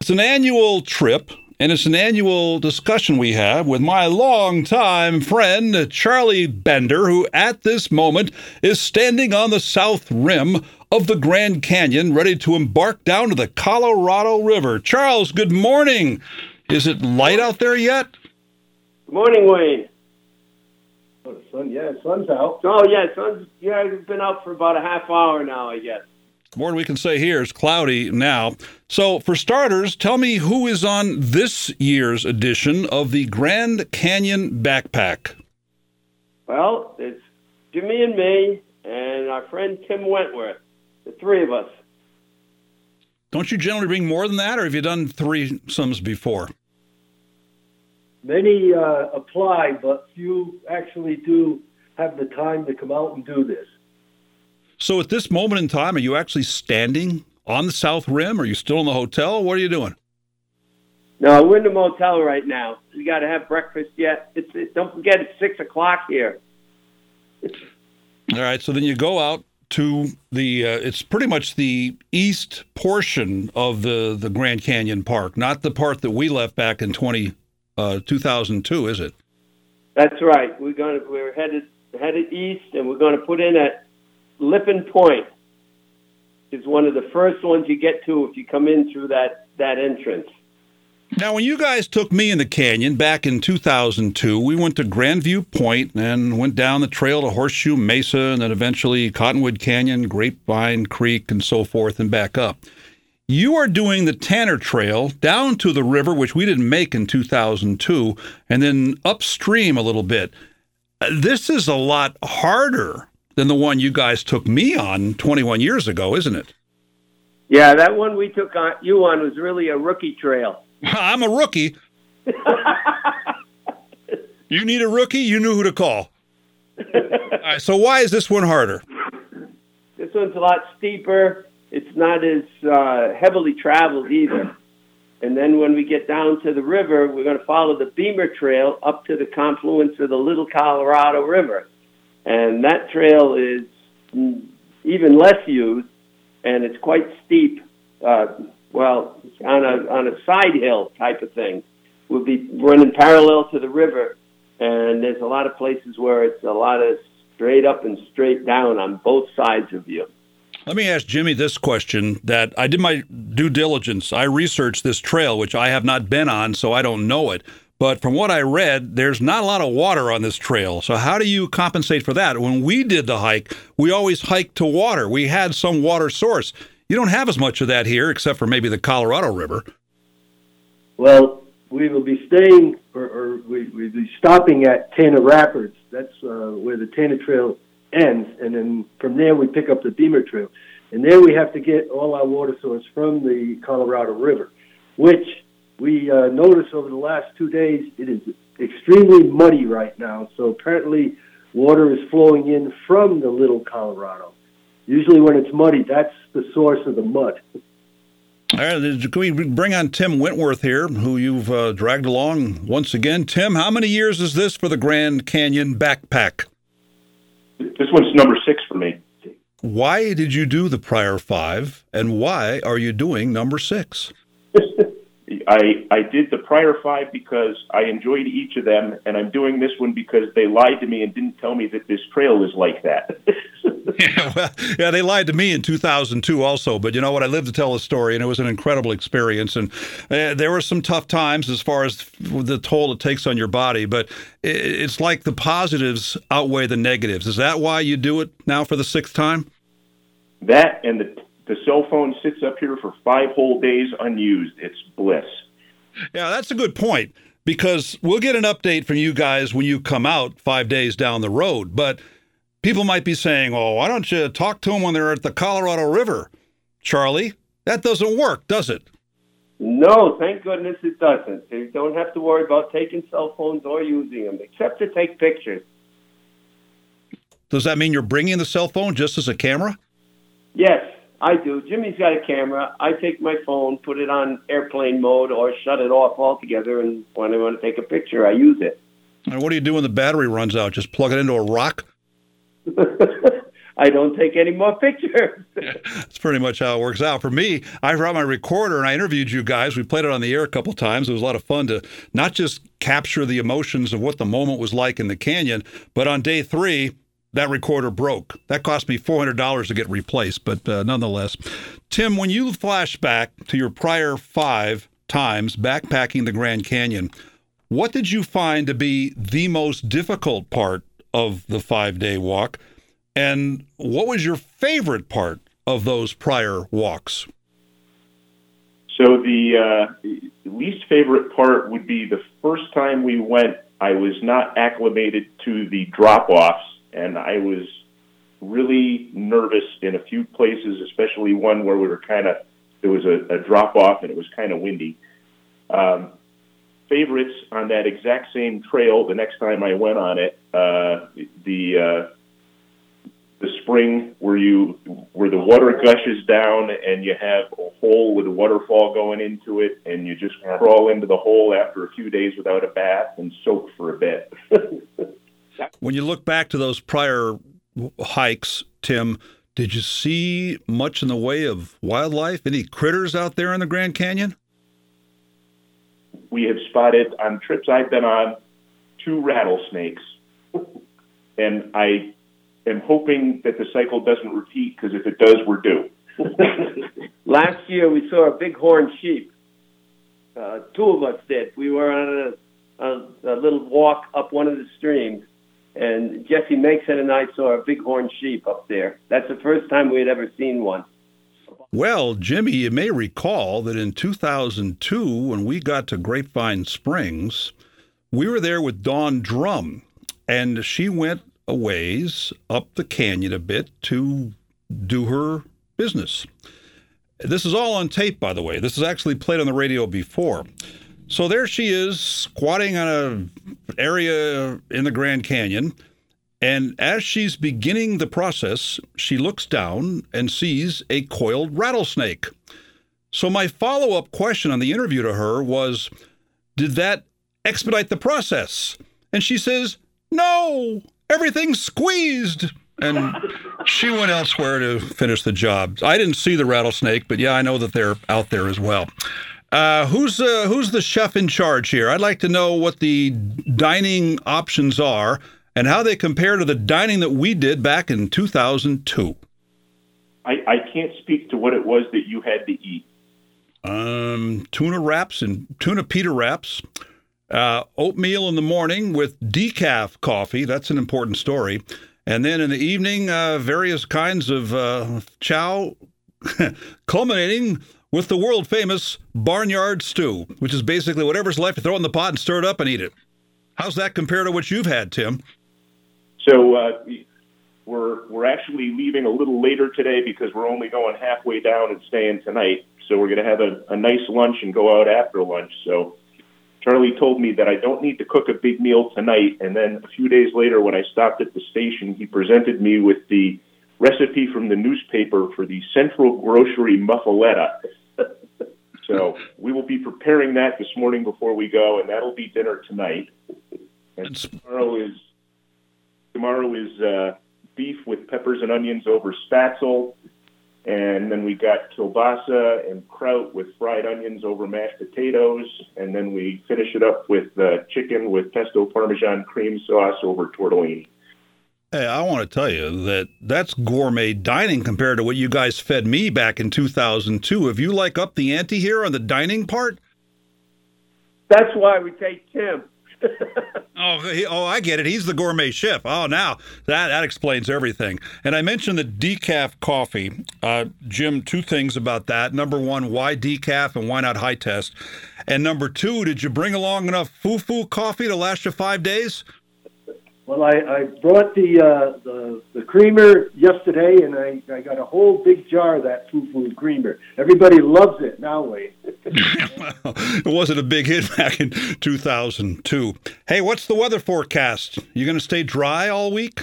It's an annual trip, and it's an annual discussion we have with my longtime friend, Charlie Bender, who at this moment is standing on the south rim of the Grand Canyon, ready to embark down to the Colorado River. Charles, good morning. Is it light out there yet? Good morning, Wayne. Oh, the sun, yeah, sun's out. Oh, yeah, sun's yeah, it's been up for about a half hour now, I guess. More than we can say here. It's cloudy now. So, for starters, tell me who is on this year's edition of the Grand Canyon Backpack. Well, it's Jimmy and me and our friend Tim Wentworth, the three of us. Don't you generally bring more than that, or have you done three sums before? Many uh, apply, but few actually do have the time to come out and do this. So, at this moment in time, are you actually standing on the south rim? Are you still in the hotel? What are you doing? No, we're in the motel right now. We got to have breakfast yet. It's, it, don't forget it's six o'clock here. All right, so then you go out to the. Uh, it's pretty much the east portion of the the Grand Canyon Park, not the part that we left back in 20, uh, 2002, is it? That's right. We're going to we're headed headed east, and we're going to put in at Lipan Point. Is one of the first ones you get to if you come in through that that entrance. Now, when you guys took me in the canyon back in 2002, we went to Grandview Point and went down the trail to Horseshoe Mesa and then eventually Cottonwood Canyon, Grapevine Creek, and so forth and back up. You are doing the Tanner Trail down to the river, which we didn't make in 2002, and then upstream a little bit. This is a lot harder than the one you guys took me on 21 years ago, isn't it? Yeah, that one we took on you on was really a rookie trail. I'm a rookie. You need a rookie, you knew who to call. Right, so why is this one harder? This one's a lot steeper. It's not as uh, heavily traveled either. And then when we get down to the river, we're going to follow the Beamer Trail up to the confluence of the Little Colorado River. And that trail is even less used, and it's quite steep. Uh, well, on a on a side hill type of thing. We'll be running parallel to the river, and there's a lot of places where it's a lot of straight up and straight down on both sides of you. Let me ask Jimmy this question that I did my due diligence. I researched this trail, which I have not been on, so I don't know it. But from what I read, there's not a lot of water on this trail. So how do you compensate for that? When we did the hike, we always hiked to water. We had some water source. You don't have as much of that here, except for maybe the Colorado River. Well, we will be staying, or, or we, we'll be stopping at Tanner Rapids. That's uh, where the Tanner Trail ends, and then from there we pick up the Beamer Trail. And there we have to get all our water source from the Colorado River, which we uh, noticed over the last two days it is extremely muddy right now. So apparently water is flowing in from the Little Colorado. Usually when it's muddy, that's the source of the mud. All right, can we bring on Tim Wentworth here, who you've uh, dragged along once again? Tim, how many years is this for the Grand Canyon backpack? This one's number six for me. Why did you do the prior five, and why are you doing number six? I I did the prior five because I enjoyed each of them, and I'm doing this one because they lied to me and didn't tell me that this trail is like that. yeah, well, yeah, they lied to me in 2002 also, but you know what? I lived to tell the story, and it was an incredible experience. And uh, there were some tough times as far as the toll it takes on your body, but it, it's like the positives outweigh the negatives. Is that why you do it now for the sixth time? that and the the cell phone sits up here for five whole days unused. It's bliss. Yeah, that's a good point because we'll get an update from you guys when you come out five days down the road. But people might be saying, oh, why don't you talk to them when they're at the Colorado River? Charlie, that doesn't work, does it? No, thank goodness it doesn't. You don't have to worry about taking cell phones or using them, except to take pictures. Does that mean you're bringing the cell phone just as a camera? Yes, I do. Jimmy's got a camera. I take my phone, put it on airplane mode, or shut it off altogether. And when I want to take a picture, I use it. And what do you do when the battery runs out? Just plug it into a rock? I don't take any more pictures. That's pretty much how it works out. For me, I brought my recorder and I interviewed you guys. We played it on the air a couple times. It was a lot of fun to not just capture the emotions of what the moment was like in the canyon, but on day three, that recorder broke. That cost me $400 to get replaced, but uh, nonetheless. Tim, when you flash back to your prior five times backpacking the Grand Canyon, what did you find to be the most difficult part of the five day walk? And what was your favorite part of those prior walks? So, the uh, least favorite part would be the first time we went, I was not acclimated to the drop offs, and I was really nervous in a few places, especially one where we were kind of, there was a, a drop off and it was kind of windy. Um, favorites on that exact same trail the next time I went on it, uh, the uh, the spring where you where the water gushes down and you have a hole with a waterfall going into it and you just crawl into the hole after a few days without a bath and soak for a bit. when you look back to those prior hikes, Tim, did you see much in the way of wildlife? Any critters out there in the Grand Canyon? We have spotted on trips I've been on two rattlesnakes. and I am hoping that the cycle doesn't repeat because if it does, we're due. Last year we saw a bighorn sheep. Uh, two of us did. We were on a, a, a little walk up one of the streams, and Jesse Mason and I saw a bighorn sheep up there. That's the first time we had ever seen one. Well, Jimmy, you may recall that in 2002, when we got to Grapevine Springs, we were there with Dawn Drum, and she went a ways up the canyon a bit to do her business. This is all on tape, by the way. This is actually played on the radio before. So there she is, squatting on an area in the Grand Canyon. And as she's beginning the process, she looks down and sees a coiled rattlesnake. So, my follow up question on the interview to her was Did that expedite the process? And she says, No, everything's squeezed. And she went elsewhere to finish the job. I didn't see the rattlesnake, but yeah, I know that they're out there as well. Uh, who's uh, who's the chef in charge here? I'd like to know what the dining options are and how they compare to the dining that we did back in 2002. I, I can't speak to what it was that you had to eat. Um, tuna wraps and tuna pita wraps, uh, oatmeal in the morning with decaf coffee. That's an important story. And then in the evening, uh, various kinds of uh, chow, culminating with the world famous barnyard stew, which is basically whatever's left, you throw in the pot and stir it up and eat it. How's that compared to what you've had, Tim? So uh, we're we're actually leaving a little later today because we're only going halfway down and staying tonight. So we're going to have a, a nice lunch and go out after lunch. So Charlie told me that I don't need to cook a big meal tonight. And then a few days later, when I stopped at the station, he presented me with the recipe from the newspaper for the Central Grocery Muffuletta. So we will be preparing that this morning before we go, and that'll be dinner tonight. And tomorrow is tomorrow is uh, beef with peppers and onions over spatzel. And then we got kielbasa and kraut with fried onions over mashed potatoes. And then we finish it up with uh, chicken with pesto parmesan cream sauce over tortellini. Hey, I want to tell you that that's gourmet dining compared to what you guys fed me back in 2002. If you like up the ante here on the dining part? That's why we take Tim. oh, he, oh, I get it. He's the gourmet chef. Oh, now that that explains everything. And I mentioned the decaf coffee, uh, Jim. Two things about that. Number one, why decaf and why not high test? And number two, did you bring along enough foo-foo coffee to last you five days? Well, I, I brought the, uh, the the creamer yesterday, and I, I got a whole big jar of that foo foo creamer. Everybody loves it now. Wait, it wasn't a big hit back in 2002. Hey, what's the weather forecast? You going to stay dry all week?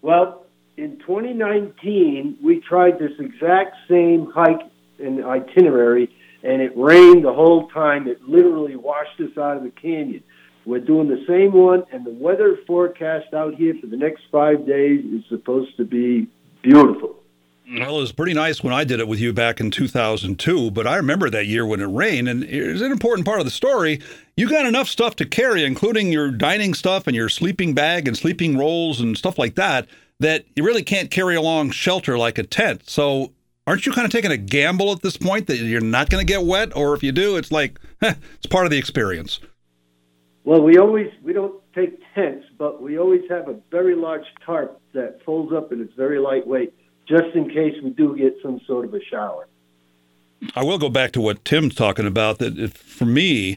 Well, in 2019, we tried this exact same hike and itinerary, and it rained the whole time. It literally washed us out of the canyon. We're doing the same one, and the weather forecast out here for the next five days is supposed to be beautiful. Well, it was pretty nice when I did it with you back in 2002, but I remember that year when it rained, and it's an important part of the story. You got enough stuff to carry, including your dining stuff and your sleeping bag and sleeping rolls and stuff like that, that you really can't carry along shelter like a tent. So, aren't you kind of taking a gamble at this point that you're not going to get wet, or if you do, it's like heh, it's part of the experience? Well, we always we don't take tents, but we always have a very large tarp that folds up and it's very lightweight just in case we do get some sort of a shower. I will go back to what Tim's talking about. That for me,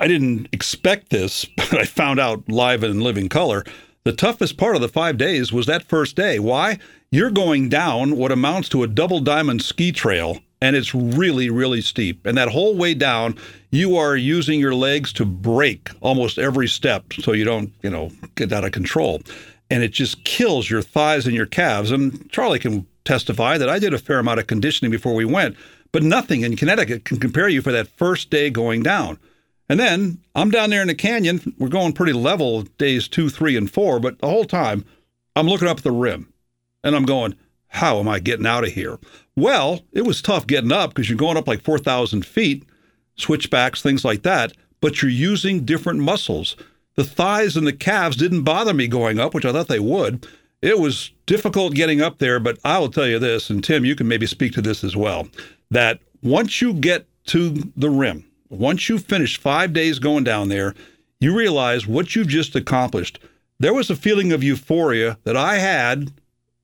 I didn't expect this, but I found out live and in living color. The toughest part of the five days was that first day. Why? You're going down what amounts to a double diamond ski trail, and it's really, really steep. And that whole way down, you are using your legs to brake almost every step so you don't, you know, get out of control and it just kills your thighs and your calves. And Charlie can testify that I did a fair amount of conditioning before we went, but nothing in Connecticut can compare you for that first day going down. And then I'm down there in the canyon. We're going pretty level days two, three, and four, but the whole time I'm looking up at the rim and I'm going, how am I getting out of here? Well, it was tough getting up because you're going up like 4,000 feet, switchbacks, things like that, but you're using different muscles. The thighs and the calves didn't bother me going up, which I thought they would. It was difficult getting up there, but I will tell you this, and Tim, you can maybe speak to this as well, that once you get to the rim, once you finish five days going down there, you realize what you've just accomplished. There was a feeling of euphoria that I had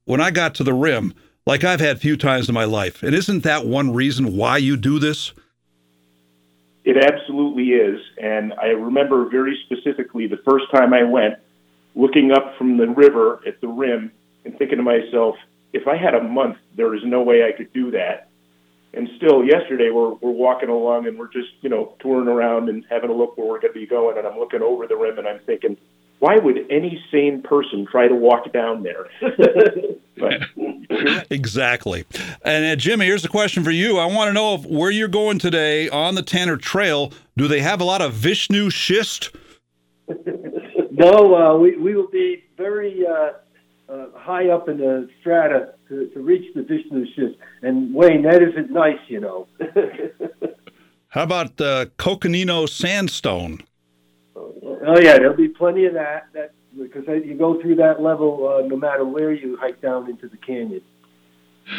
when I got to the rim, like I've had few times in my life. And isn't that one reason why you do this? It absolutely is. And I remember very specifically the first time I went, looking up from the river at the rim and thinking to myself, if I had a month, there is no way I could do that. And still, yesterday we're we're walking along and we're just you know touring around and having a look where we're going to be going. And I'm looking over the rim and I'm thinking, why would any sane person try to walk down there? exactly. And uh, Jimmy, here's a question for you. I want to know if where you're going today on the Tanner Trail, do they have a lot of Vishnu schist? no, uh, we we will be very uh, uh, high up in the strata to, to reach the Vishnu schist. And Wayne, that isn't nice, you know. How about uh, Coconino sandstone? Oh yeah, there'll be plenty of that. That because you go through that level uh, no matter where you hike down into the canyon.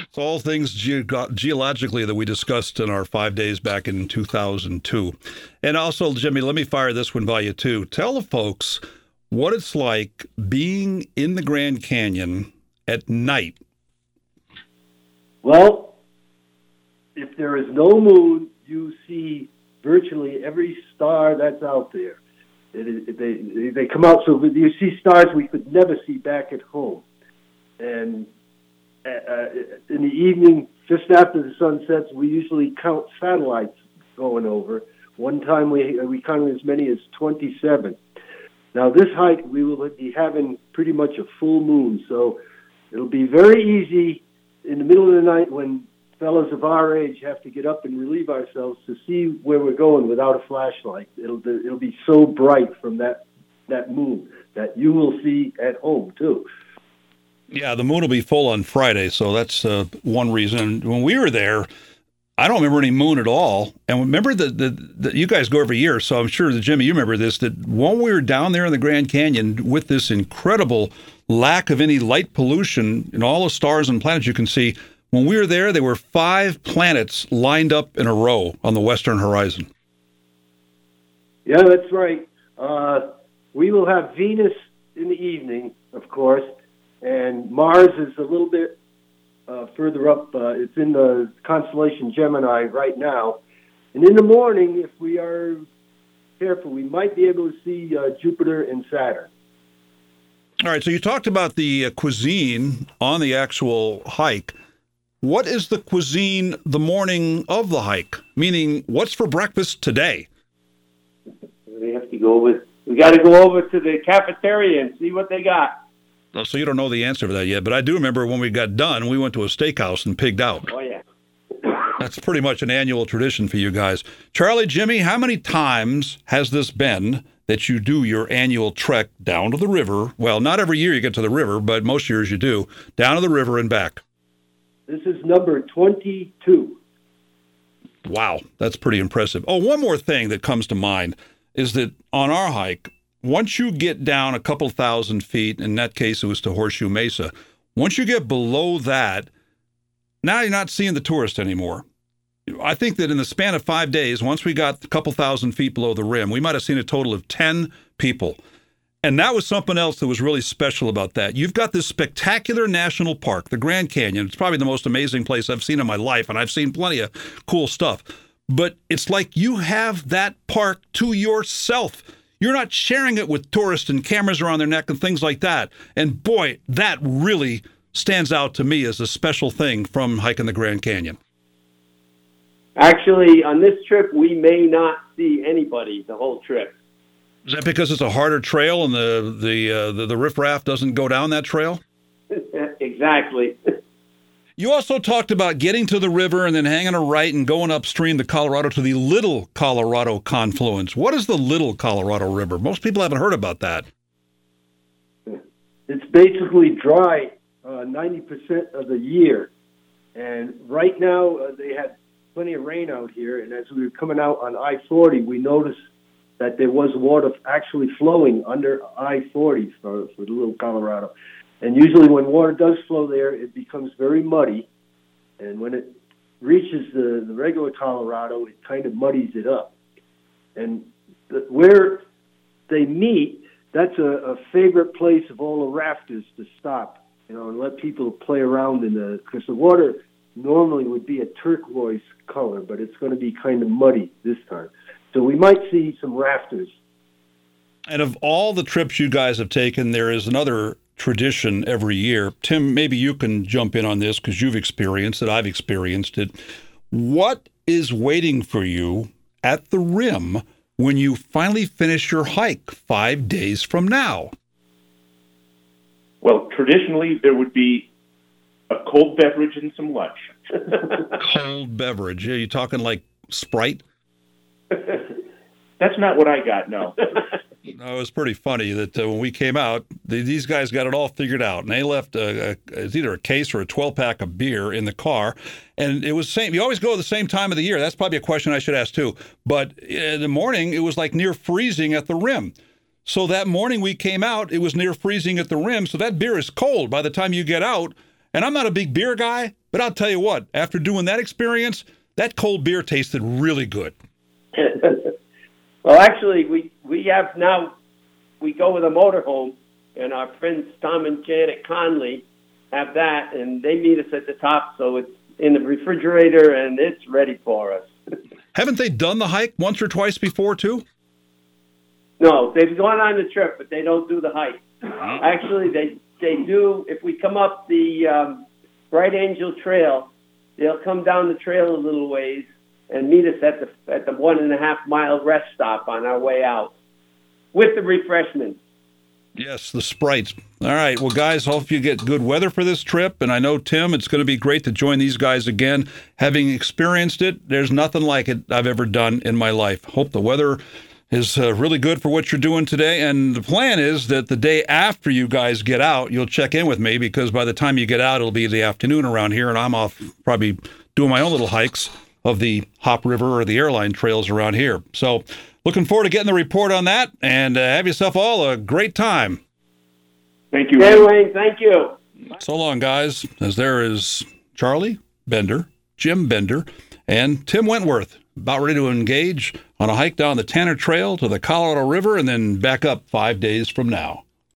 It's all things ge- geologically that we discussed in our five days back in 2002. And also, Jimmy, let me fire this one by you too. Tell the folks what it's like being in the Grand Canyon at night. Well, if there is no moon, you see virtually every star that's out there. They they come out so you see stars we could never see back at home, and uh, uh, in the evening, just after the sun sets, we usually count satellites going over. One time we we counted as many as twenty seven. Now this hike we will be having pretty much a full moon, so it'll be very easy in the middle of the night when fellows of our age have to get up and relieve ourselves to see where we're going without a flashlight. It'll it'll be so bright from that that moon that you will see at home too. Yeah, the moon will be full on Friday, so that's uh, one reason. When we were there, I don't remember any moon at all. And remember that the, you guys go every year, so I'm sure that Jimmy, you remember this. That when we were down there in the Grand Canyon with this incredible lack of any light pollution and all the stars and planets you can see, when we were there, there were five planets lined up in a row on the western horizon. Yeah, that's right. Uh, we will have Venus in the evening, of course, and Mars is a little bit uh, further up. Uh, it's in the constellation Gemini right now. And in the morning, if we are careful, we might be able to see uh, Jupiter and Saturn. All right, so you talked about the uh, cuisine on the actual hike. What is the cuisine the morning of the hike? Meaning, what's for breakfast today? We have to go with. We got to go over to the cafeteria and see what they got. Oh, so you don't know the answer for that yet, but I do remember when we got done, we went to a steakhouse and pigged out. Oh yeah. That's pretty much an annual tradition for you guys. Charlie, Jimmy, how many times has this been that you do your annual trek down to the river? Well, not every year you get to the river, but most years you do, down to the river and back. This is number 22. Wow, that's pretty impressive. Oh, one more thing that comes to mind is that on our hike, once you get down a couple thousand feet, in that case it was to Horseshoe Mesa, once you get below that, now you're not seeing the tourist anymore. I think that in the span of five days, once we got a couple thousand feet below the rim, we might have seen a total of 10 people. And that was something else that was really special about that. You've got this spectacular national park, the Grand Canyon. It's probably the most amazing place I've seen in my life, and I've seen plenty of cool stuff. But it's like you have that park to yourself. You're not sharing it with tourists and cameras around their neck and things like that. And boy, that really stands out to me as a special thing from hiking the Grand Canyon. Actually, on this trip, we may not see anybody the whole trip. Is that because it's a harder trail and the the uh, the, the riffraff doesn't go down that trail? exactly. You also talked about getting to the river and then hanging a right and going upstream the Colorado to the Little Colorado confluence. What is the Little Colorado River? Most people haven't heard about that. It's basically dry uh, 90% of the year. And right now, uh, they had plenty of rain out here. And as we were coming out on I 40, we noticed that there was water actually flowing under I 40 for, for the Little Colorado. And usually, when water does flow there, it becomes very muddy. And when it reaches the, the regular Colorado, it kind of muddies it up. And the, where they meet, that's a, a favorite place of all the rafters to stop, you know, and let people play around in the because the water normally would be a turquoise color, but it's going to be kind of muddy this time. So we might see some rafters. And of all the trips you guys have taken, there is another tradition every year. Tim, maybe you can jump in on this because you've experienced it, I've experienced it. What is waiting for you at the rim when you finally finish your hike five days from now? Well, traditionally, there would be a cold beverage and some lunch. cold beverage. Are you talking like Sprite? That's not what I got, no. No, it was pretty funny that uh, when we came out, the, these guys got it all figured out, and they left a, a, it's either a case or a 12 pack of beer in the car, and it was same. You always go the same time of the year. That's probably a question I should ask too. But in the morning, it was like near freezing at the rim. So that morning we came out, it was near freezing at the rim. So that beer is cold by the time you get out. And I'm not a big beer guy, but I'll tell you what, after doing that experience, that cold beer tasted really good. well, actually, we we have now we go with a motorhome, and our friends Tom and Janet Conley have that, and they meet us at the top, so it's in the refrigerator and it's ready for us. Haven't they done the hike once or twice before too? No, they've gone on the trip, but they don't do the hike. Uh-huh. Actually, they they do. If we come up the um, Bright Angel Trail, they'll come down the trail a little ways and meet us at the at the one and a half mile rest stop on our way out with the refreshments. Yes, the sprites. All right. Well, guys, hope you get good weather for this trip. And I know, Tim, it's going to be great to join these guys again. Having experienced it, there's nothing like it I've ever done in my life. Hope the weather is uh, really good for what you're doing today. And the plan is that the day after you guys get out, you'll check in with me because by the time you get out, it'll be the afternoon around here, and I'm off probably doing my own little hikes of the Hop River or the airline trails around here. So, looking forward to getting the report on that, and uh, have yourself all a great time. Thank you. Hey, Wayne, thank you. So long, guys. As there is Charlie Bender, Jim Bender, and Tim Wentworth about ready to engage on a hike down the Tanner Trail to the Colorado River and then back up five days from now.